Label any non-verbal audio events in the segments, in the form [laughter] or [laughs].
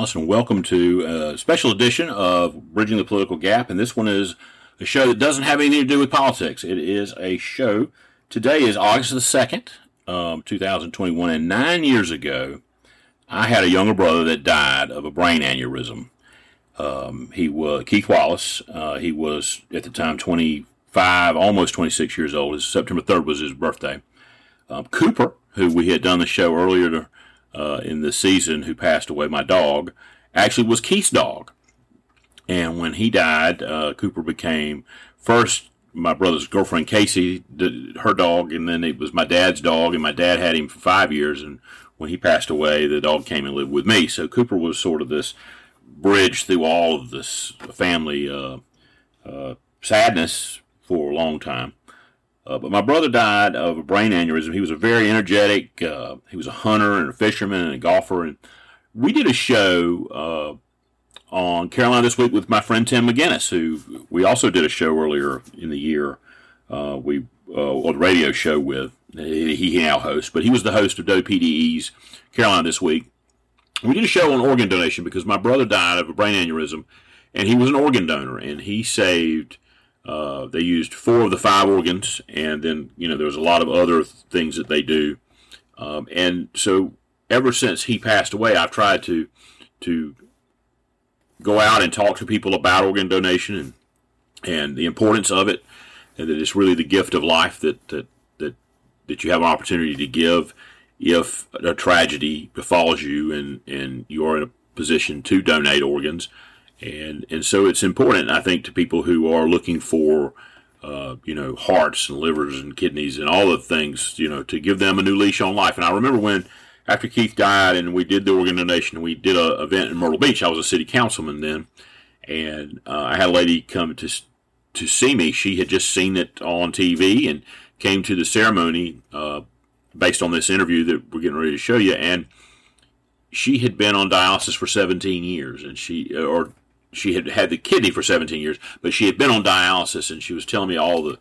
Wallace, and welcome to a special edition of Bridging the Political Gap. And this one is a show that doesn't have anything to do with politics. It is a show. Today is August the 2nd, um, 2021, and nine years ago, I had a younger brother that died of a brain aneurysm. Um, he was Keith Wallace. Uh, he was at the time 25, almost 26 years old. His September 3rd was his birthday. Um, Cooper, who we had done the show earlier to uh, in the season who passed away, my dog, actually was Keith's dog. And when he died, uh, Cooper became first my brother's girlfriend Casey, her dog, and then it was my dad's dog, and my dad had him for five years. And when he passed away, the dog came and lived with me. So Cooper was sort of this bridge through all of this family uh, uh sadness for a long time. Uh, but my brother died of a brain aneurysm. He was a very energetic. Uh, he was a hunter and a fisherman and a golfer. And we did a show uh, on Carolina this week with my friend Tim McGinnis, who we also did a show earlier in the year. Uh, we uh, on the radio show with he, he now hosts, but he was the host of WPDE's Carolina this week. We did a show on organ donation because my brother died of a brain aneurysm, and he was an organ donor, and he saved uh, they used four of the five organs, and then you know there was a lot of other things that they do. Um, and so ever since he passed away, I've tried to to go out and talk to people about organ donation and and the importance of it, and that it's really the gift of life that that that that you have an opportunity to give if a tragedy befalls you and and you are in a position to donate organs and and so it's important, I think, to people who are looking for, uh, you know, hearts and livers and kidneys and all the things, you know, to give them a new leash on life. And I remember when after Keith died and we did the organ donation, we did an event in Myrtle Beach. I was a city councilman then, and uh, I had a lady come to to see me. She had just seen it on TV and came to the ceremony uh, based on this interview that we're getting ready to show you, and she had been on dialysis for 17 years, and she or she had had the kidney for 17 years, but she had been on dialysis, and she was telling me all the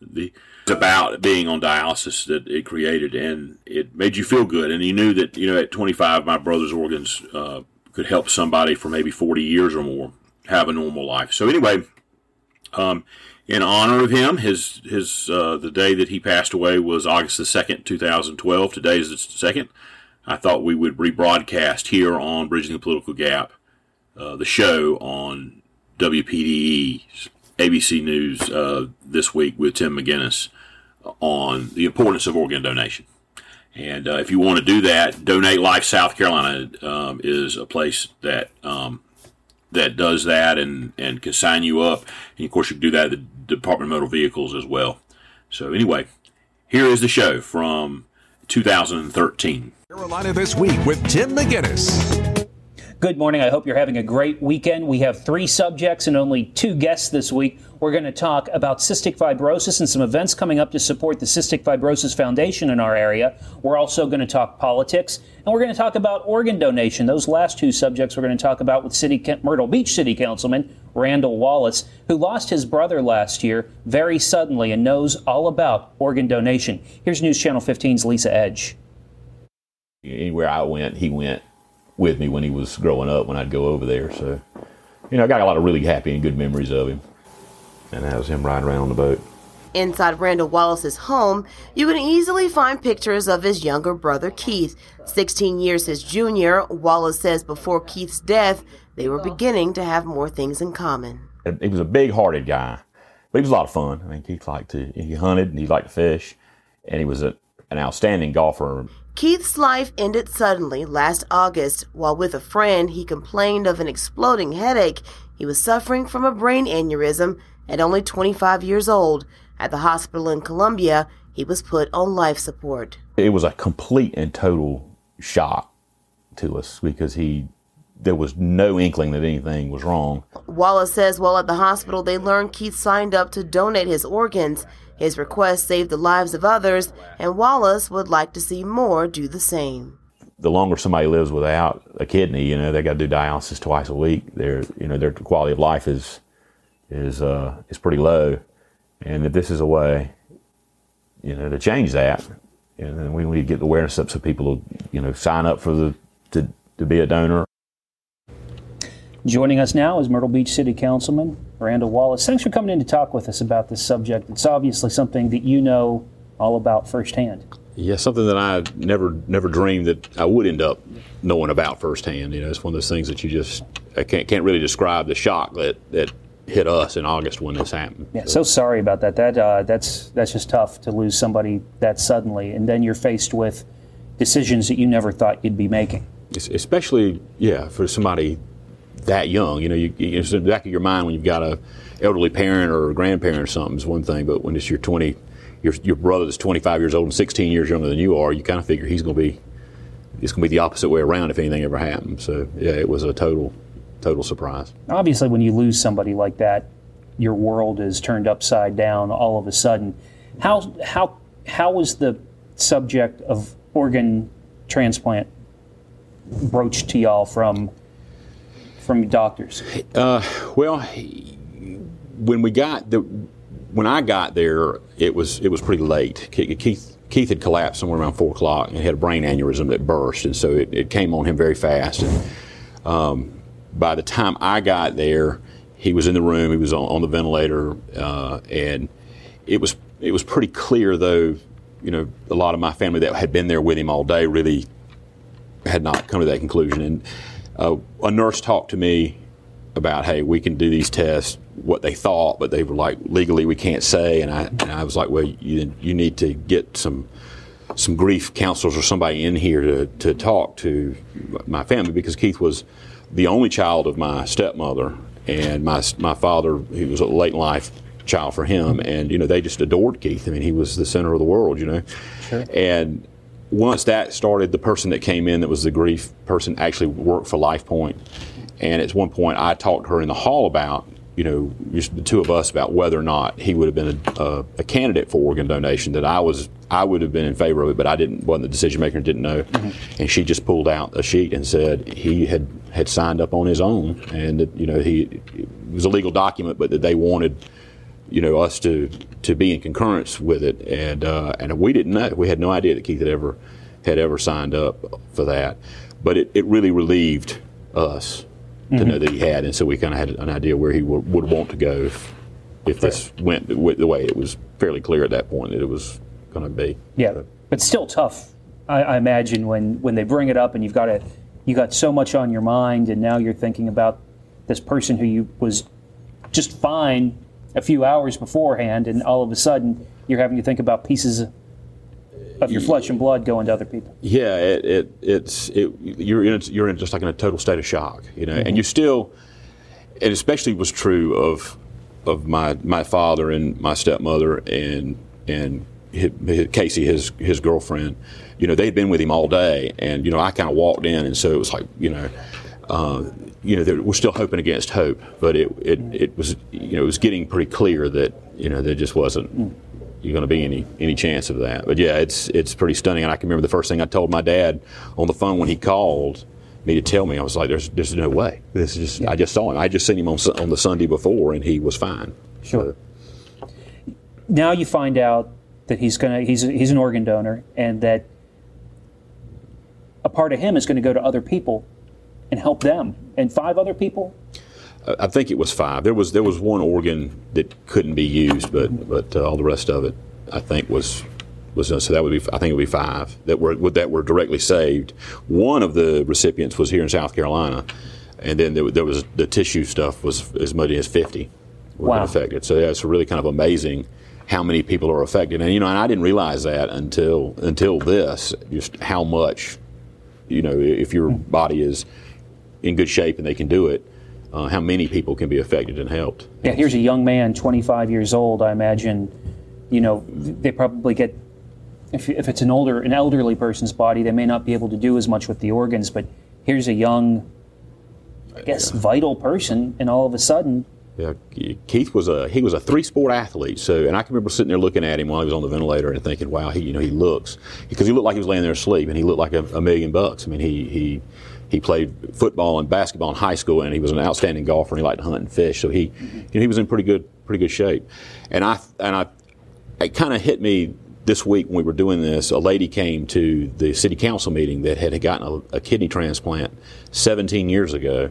the about being on dialysis that it created, and it made you feel good. And you knew that you know at 25, my brother's organs uh, could help somebody for maybe 40 years or more have a normal life. So anyway, um, in honor of him, his his uh, the day that he passed away was August the second, 2012. Today is the second. I thought we would rebroadcast here on Bridging the Political Gap uh, the show on WPDE, ABC News uh, this week with Tim McGinnis on the importance of organ donation. And uh, if you want to do that, Donate Life South Carolina um, is a place that um, that does that and, and can sign you up. And of course, you can do that at the Department of Motor Vehicles as well. So, anyway, here is the show from 2013. Carolina This Week with Tim McGinnis. Good morning. I hope you're having a great weekend. We have three subjects and only two guests this week. We're going to talk about cystic fibrosis and some events coming up to support the Cystic Fibrosis Foundation in our area. We're also going to talk politics and we're going to talk about organ donation. Those last two subjects we're going to talk about with City Myrtle Beach City Councilman Randall Wallace, who lost his brother last year very suddenly and knows all about organ donation. Here's News Channel 15's Lisa Edge. Anywhere I went, he went with me when he was growing up when I'd go over there. So, you know, I got a lot of really happy and good memories of him. And that was him riding around on the boat. Inside Randall Wallace's home, you can easily find pictures of his younger brother Keith. 16 years his junior, Wallace says before Keith's death, they were beginning to have more things in common. He was a big hearted guy, but he was a lot of fun. I mean, Keith liked to, he hunted and he liked to fish, and he was a, an outstanding golfer. Keith's life ended suddenly last August while with a friend he complained of an exploding headache. He was suffering from a brain aneurysm at only 25 years old. At the hospital in Columbia, he was put on life support. It was a complete and total shock to us because he there was no inkling that anything was wrong. Wallace says while at the hospital they learned Keith signed up to donate his organs. His request saved the lives of others, and Wallace would like to see more do the same. The longer somebody lives without a kidney, you know, they got to do dialysis twice a week. Their, you know, their quality of life is is uh, is pretty low, and that this is a way, you know, to change that. And then we need to get the awareness up so people will, you know, sign up for the to to be a donor. Joining us now is Myrtle Beach City Councilman Randall Wallace. Thanks for coming in to talk with us about this subject. It's obviously something that you know all about firsthand. Yeah, something that I never never dreamed that I would end up knowing about firsthand. You know, it's one of those things that you just I can't can't really describe the shock that that hit us in August when this happened. Yeah, so sorry about that. That uh, that's that's just tough to lose somebody that suddenly, and then you're faced with decisions that you never thought you'd be making. Especially, yeah, for somebody that young. You know, you, it's in the back of your mind when you've got a elderly parent or a grandparent or something is one thing, but when it's your 20, your, your brother that's 25 years old and 16 years younger than you are, you kind of figure he's going to be, it's going to be the opposite way around if anything ever happens. So yeah, it was a total, total surprise. Obviously, when you lose somebody like that, your world is turned upside down all of a sudden. How how how was the subject of organ transplant broached to y'all from from doctors? Uh, well, when we got the when I got there, it was it was pretty late. Keith Keith had collapsed somewhere around four o'clock and had a brain aneurysm that burst, and so it, it came on him very fast. And um, by the time I got there, he was in the room. He was on, on the ventilator, uh, and it was it was pretty clear though. You know, a lot of my family that had been there with him all day really had not come to that conclusion, and uh, a nurse talked to me about, hey, we can do these tests, what they thought, but they were like, legally we can't say. And I, and I was like, well, you, you need to get some some grief counselors or somebody in here to, to talk to my family because Keith was the only child of my stepmother and my my father he was a late life child for him and you know they just adored Keith I mean he was the center of the world you know sure. and once that started, the person that came in that was the grief person actually worked for LifePoint. And at one point, I talked to her in the hall about, you know, just the two of us about whether or not he would have been a, a, a, candidate for organ donation. That I was, I would have been in favor of it, but I didn't, wasn't the decision maker, didn't know. Mm-hmm. And she just pulled out a sheet and said he had had signed up on his own, and that, you know, he it was a legal document, but that they wanted you know us to to be in concurrence with it, and uh, and we didn't know. We had no idea that Keith had ever had ever signed up for that, but it, it really relieved us mm-hmm. to know that he had, and so we kind of had an idea where he would, would want to go if, if this went the way it was fairly clear at that point that it was going to be. Yeah, so. but still tough. I, I imagine when when they bring it up and you've got a you got so much on your mind, and now you're thinking about this person who you was just fine a few hours beforehand, and all of a sudden you're having to think about pieces of your flesh and blood going to other people. Yeah, it, it it's it, you're in you're in just like in a total state of shock, you know, mm-hmm. and you still, and especially was true of of my my father and my stepmother and and his, his, Casey, his his girlfriend. You know, they'd been with him all day, and you know, I kind of walked in, and so it was like, you know, uh, you know, we're still hoping against hope, but it, it, it was, you know, it was getting pretty clear that, you know, there just wasn't going to be any any chance of that. But yeah, it's it's pretty stunning. And I can remember the first thing I told my dad on the phone when he called me to tell me, I was like, "There's there's no way. This is just yeah. I just saw him. I just seen him on on the Sunday before, and he was fine." Sure. So, now you find out that he's gonna he's he's an organ donor, and that a part of him is going to go to other people and help them. And five other people? I think it was five. There was there was one organ that couldn't be used, but but uh, all the rest of it, I think, was was uh, so that would be I think it would be five that were that were directly saved. One of the recipients was here in South Carolina, and then there, there was the tissue stuff was as many as fifty were wow. affected. So yeah, it's really kind of amazing how many people are affected. And you know, and I didn't realize that until until this, just how much, you know, if your body is in good shape and they can do it, uh, how many people can be affected and helped. Yeah, here's a young man, 25 years old. I imagine, you know, they probably get if, if it's an older, an elderly person's body, they may not be able to do as much with the organs. But here's a young, I guess, yeah. vital person, and all of a sudden, yeah, Keith was a he was a three sport athlete. So, and I can remember sitting there looking at him while he was on the ventilator and thinking, "Wow, he you know he looks because he looked like he was laying there asleep, and he looked like a, a million bucks. I mean, he he he played football and basketball in high school, and he was an outstanding golfer. and He liked to hunt and fish, so he, you know, he was in pretty good, pretty good shape. And I, and I, it kind of hit me this week when we were doing this. A lady came to the city council meeting that had gotten a, a kidney transplant 17 years ago,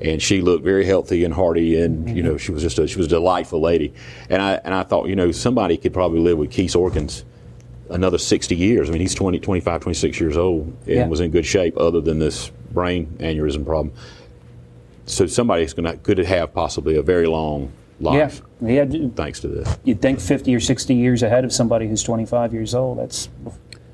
and she looked very healthy and hearty, and you know she was just a, she was a delightful lady. And I and I thought, you know, somebody could probably live with Keith's organs another 60 years. I mean, he's 20, 25, 26 years old and Yeah. was in good shape, other than this brain aneurysm problem. So somebody's going to could have possibly a very long life Yeah, had, thanks to this. you'd think 50 or 60 years ahead of somebody who's 25 years old. That's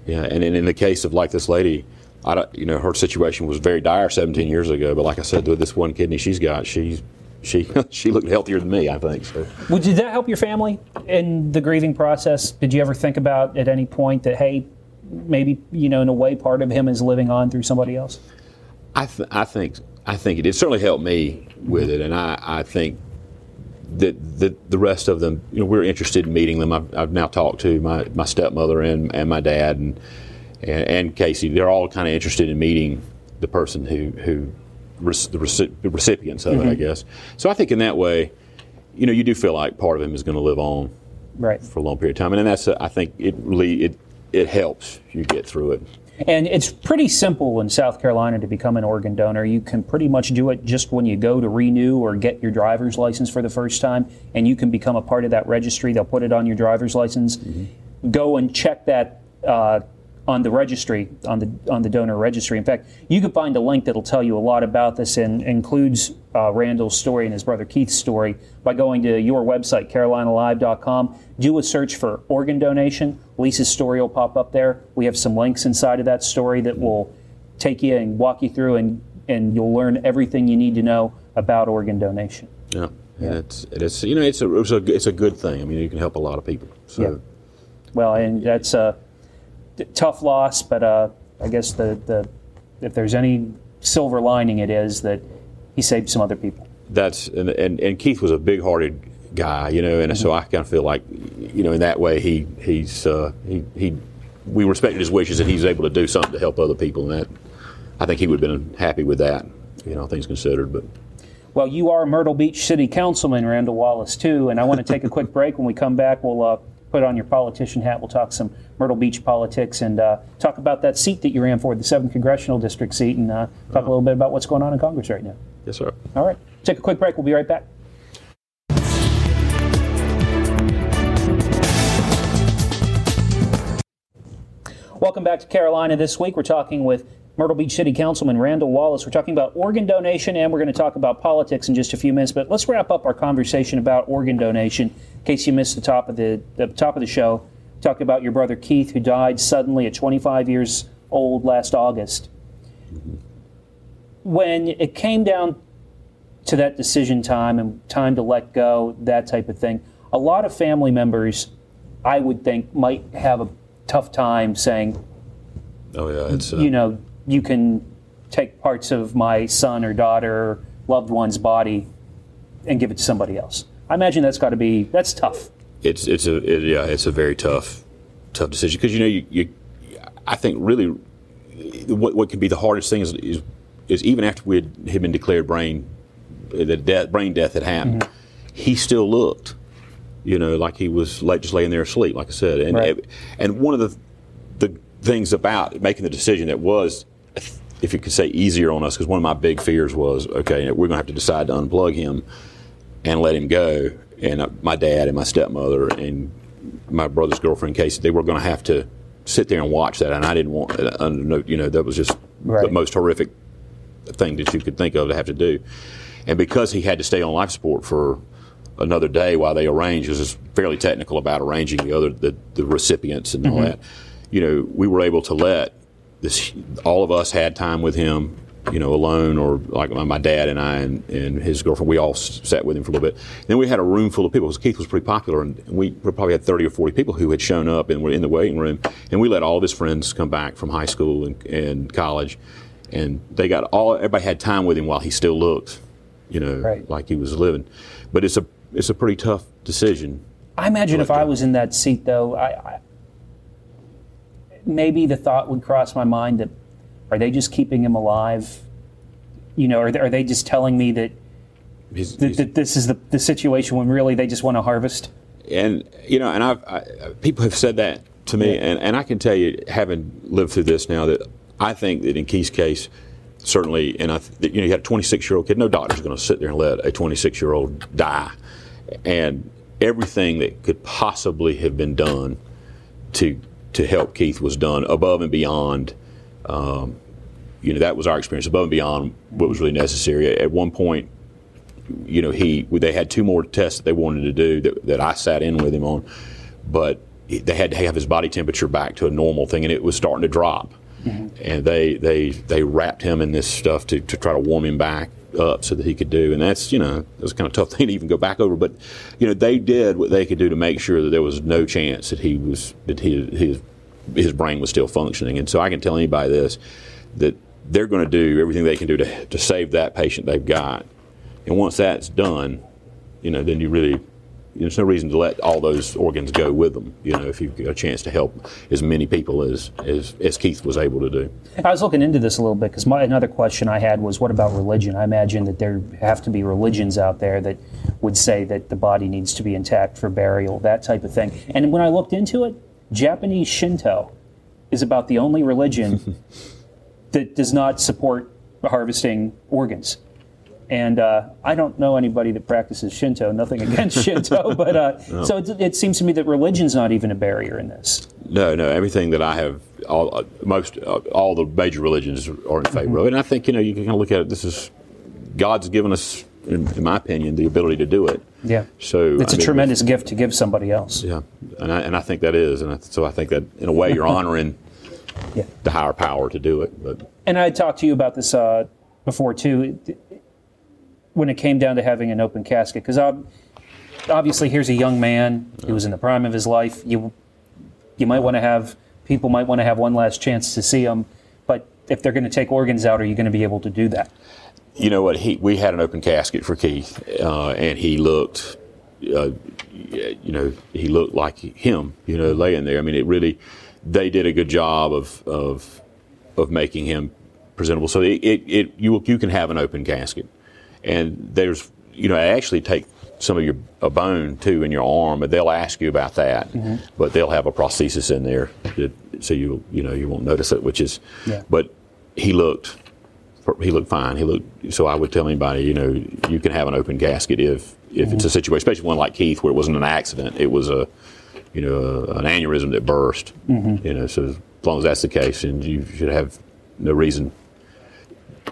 Yeah, and in, in the case of like this lady, I don't, you know, her situation was very dire 17 years ago. But like I said, with this one kidney she's got, she's she [laughs] she looked healthier than me. I think so. Well, did that help your family in the grieving process? Did you ever think about at any point that hey, maybe you know in a way part of him is living on through somebody else? I th- I think I think it, it certainly helped me with it, and I, I think that the the rest of them, you know, we're interested in meeting them. I've, I've now talked to my, my stepmother and, and my dad and, and and Casey. They're all kind of interested in meeting the person who who rec- the reci- the recipients of it, I guess. So I think in that way, you know, you do feel like part of him is going to live on Right. for a long period of time, and then that's uh, I think it really it it helps you get through it. And it's pretty simple in South Carolina to become an organ donor. You can pretty much do it just when you go to renew or get your driver's license for the first time, and you can become a part of that registry. They'll put it on your driver's license. Go and check that uh, on the registry, on the on the donor registry. In fact, you can find a link that'll tell you a lot about this and includes uh, Randall's story and his brother Keith's story by going to your website, carolinalive.com. Do a search for organ donation. Lisa's story will pop up there. We have some links inside of that story that will take you and walk you through, and, and you'll learn everything you need to know about organ donation. Yeah, and it's it's you know it's a it's a it's a good thing. I mean, you can help a lot of people. So. Yeah. Well, and that's a t- tough loss, but uh, I guess the, the if there's any silver lining, it is that he saved some other people. that's and, and and Keith was a big-hearted guy, you know, and so I kind of feel like, you know, in that way he he's uh, he he we respected his wishes and he's able to do something to help other people, and that I think he would have been happy with that, you know, things considered. But Well, you are Myrtle Beach City Councilman Randall Wallace too, and I want to take a quick break. When we come back, we'll uh, put on your politician hat. We'll talk some Myrtle Beach politics and uh, talk about that seat that you ran for, the seventh congressional district seat, and uh, talk a little bit about what's going on in Congress right now. yes, sir. All right, take a quick break. We'll be right back. Welcome back to Carolina this week. We're talking with Myrtle Beach City Councilman Randall Wallace. We're talking about organ donation and we're going to talk about politics in just a few minutes. But let's wrap up our conversation about organ donation. In case you missed the top of the, the top of the show, talk about your brother Keith who died suddenly at 25 years old last August. When it came down to that decision time and time to let go, that type of thing, a lot of family members, I would think, might have a tough time saying, Oh yeah, it's uh, you know, you can take parts of my son or daughter, loved one's body, and give it to somebody else. I imagine that's got to be that's tough. it's it's a it, yeah, it's a very tough tough decision because you know you, you I think really what what could be the hardest thing is is, is even after we had, been declared brain the death brain death had happened, mm-hmm. he still looked you know like he was just laying there asleep like I said and Right. and one of the the things about making the decision that was if you could say easier on us because one of my big fears was okay we're going to have to decide to unplug him and let him go. And uh, my dad and my stepmother and my brother's girlfriend Casey, they were going to have to sit there and watch that. And I didn't want, uh, under no, you know, that was just Right. the most horrific thing that you could think of to have to do. And because he had to stay on life support for another day while they arranged, because it's fairly technical about arranging the other the, the recipients and all that. You know, we were able to let this. All of us had time with him. You know, alone or like my, dad and I and, and his girlfriend. We all s- sat with him for a little bit. Then we had a room full of people because Keith was pretty popular, and we, probably had thirty or forty people who had shown up and were in the waiting room. And we let all of his friends come back from high school and, and college, and they got all. Everybody had time with him while he still looked, you know, Right. like he was living. But it's a it's a pretty tough decision. I imagine if I was in that seat, though, I, I maybe the thought would cross my mind that are they just keeping him alive? You know, are they, are they just telling me that, He's- that, he's- that this is the, the situation when really they just want to harvest? and you know, and I've I, people have said that to me, and, and I can tell you, having lived through this now, that I think that in Keith's case, certainly, and I, th- you know, you had a 26 year old kid. No doctor's going to sit there and let a 26 year old die, and everything that could possibly have been done to to help Keith was done above and beyond. Um, you know, that was our experience above and beyond what was really necessary. At one point, you know, he they had two more tests that they wanted to do that, that I sat in with him on, but they had to have his body temperature back to a normal thing, and it was starting to drop. Mm-hmm. And they they they wrapped him in this stuff to, to try to warm him back up so that he could do. And that's you know it was kind of tough [laughs] thing to even go back over. But you know they did what they could do to make sure that there was no chance that he was that he, his his brain was still functioning. And so I can tell anybody this that they're going to do everything they can do to to save that patient they've got. And once that's done, you know, then you really there's no reason to let all those organs go with them. You know, if you've got a chance to help as many people as as, as Keith was able to do. I was looking into this a little bit because another question I had was, what about religion? I imagine that there have to be religions out there that would say that the body needs to be intact for burial, that type of thing. And when I looked into it, Japanese Shinto is about the only religion [laughs] that does not support harvesting organs. And uh, I don't know anybody that practices Shinto. Nothing against [laughs] Shinto, but uh, no. so it, it, seems to me that religion's not even a barrier in this. No, no. Everything that I have, all, uh, most, uh, all the major religions are in favor mm-hmm. of it. And I think you know you can kind of look at it. This is God's given us, in, in my opinion, the ability to do it. Yeah. So it's I a mean, tremendous gift to give somebody else. Yeah, and I, and I think that is, and I, so I think that in a way you're [laughs] honoring yeah. the higher power to do it. But and I talked to you about this uh, before too when it came down to having an open casket? Because obviously, here's a young man who was in the prime of his life. You you might want to have people might want to have one last chance to see him, but if they're going to take organs out, are you going to be able to do that? You know what? He we had an open casket for Keith, uh, and he looked. Uh, you know, he looked like him. You know, laying there. I mean, it really. They did a good job of of of making him presentable. So it, it, it you you can have an open casket and there's you know they actually take some of your a bone too in your arm, but they'll ask you about that. Mm-hmm. But they'll have a prosthesis in there, that, so you you know you won't notice it. Which is, yeah. but he looked he looked fine. He looked so I would tell anybody you know you can have an open gasket if if mm-hmm. it's a situation, especially one like Keith where it wasn't an accident, it was a you know a, an aneurysm that burst. Mm-hmm. You know, so as long as that's the case, and you should have no reason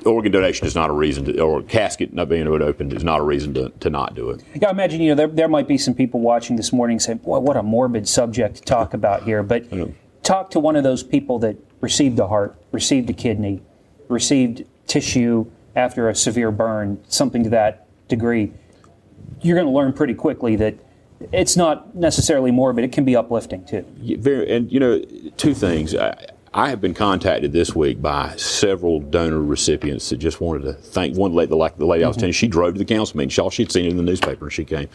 organ donation is not a reason to, or casket not being opened is not a reason to, to not do it. Yeah, I imagine you know there, there might be some people watching this morning saying, "Boy, what a morbid subject to talk about here." But talk to one of those people that received a heart, received a kidney, received tissue after a severe burn, something to that degree. You're going to learn pretty quickly that it's not necessarily morbid; it can be uplifting too. Yeah, very, and you know, two things. I, I have been contacted this week by several donor recipients that just wanted to thank one lady, like the lady. I was mm-hmm. telling you, she drove to the council meeting. She, all she'd seen it in the newspaper and she came.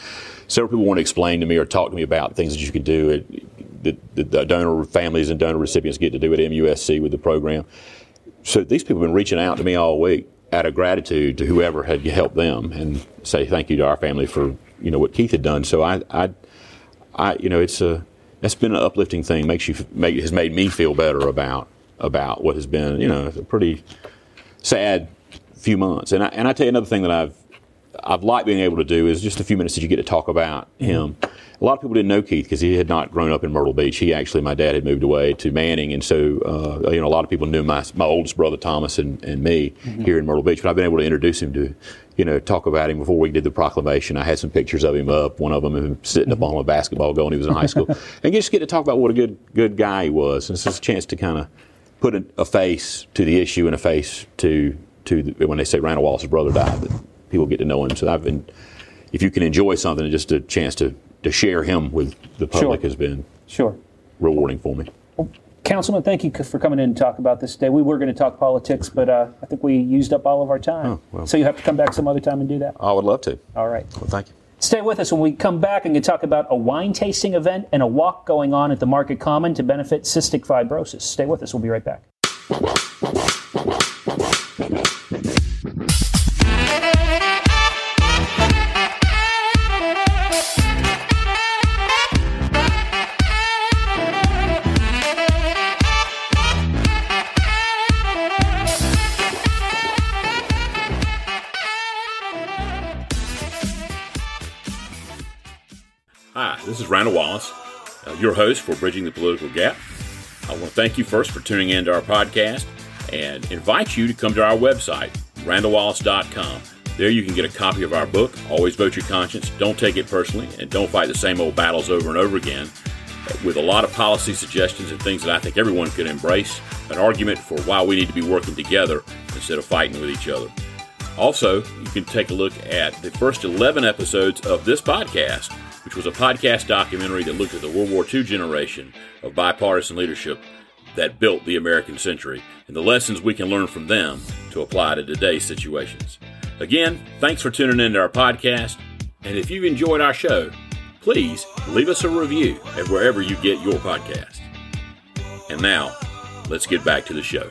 Several people want to explain to me or talk to me about things that you could do that the, the donor families and donor recipients get to do at MUSC with the program. So these people have been reaching out to me all week out of gratitude to whoever had helped them and say thank you to our family for you know what Keith had done. So I, I, I you know it's a that's been an uplifting thing. Makes you make, has made me feel better about about what has been you know a pretty sad few months. And I, and I tell you another thing that I've I've liked being able to do is just a few minutes that you get to talk about mm-hmm. him. A lot of people didn't know Keith because he had not grown up in Myrtle Beach. He actually, my dad had moved away to Manning, and so uh, you know a lot of people knew my my oldest brother Thomas and, and me mm-hmm. here in Myrtle Beach. But I've been able to introduce him to you know, talk about him before we did the proclamation. I had some pictures of him up. One of them him sitting up on a basketball goal when he was in high school, [laughs] and just get to talk about what a good good guy he was. And it's just a chance to kind of put a, a, face to the issue and a face to to the, when they say Randall Wallace's brother died, people get to know him. So I've been, if you can enjoy something, just a chance to to share him with the public sure. has been sure rewarding for me. Councilman, thank you for coming in and talk about this today. We were going to talk politics, but uh, I think we used up all of our time. Oh, well. So you have to come back some other time and do that. I would love to. All right. Well, thank you. Stay with us when we come back and talk about a wine tasting event and a walk going on at the Market Common to benefit cystic fibrosis. Stay with us. We'll be right back. Hi, this is Randall Wallace, uh, your host for Bridging the Political Gap. I want to thank you first for tuning in to our podcast and invite you to come to our website, randallwallace.com. There you can get a copy of our book, Always Vote Your Conscience, Don't Take It Personally, and Don't Fight the Same Old Battles Over and Over Again, with a lot of policy suggestions and things that I think everyone could embrace, an argument for why we need to be working together instead of fighting with each other. Also, you can take a look at the first 11 episodes of this podcast, which was a podcast documentary that looked at the World War II generation of bipartisan leadership that built the American century and the lessons we can learn from them to apply to today's situations. Again, thanks for tuning in to our podcast. And if you've enjoyed our show, please leave us a review at wherever you get your podcast. And now, let's get back to the show.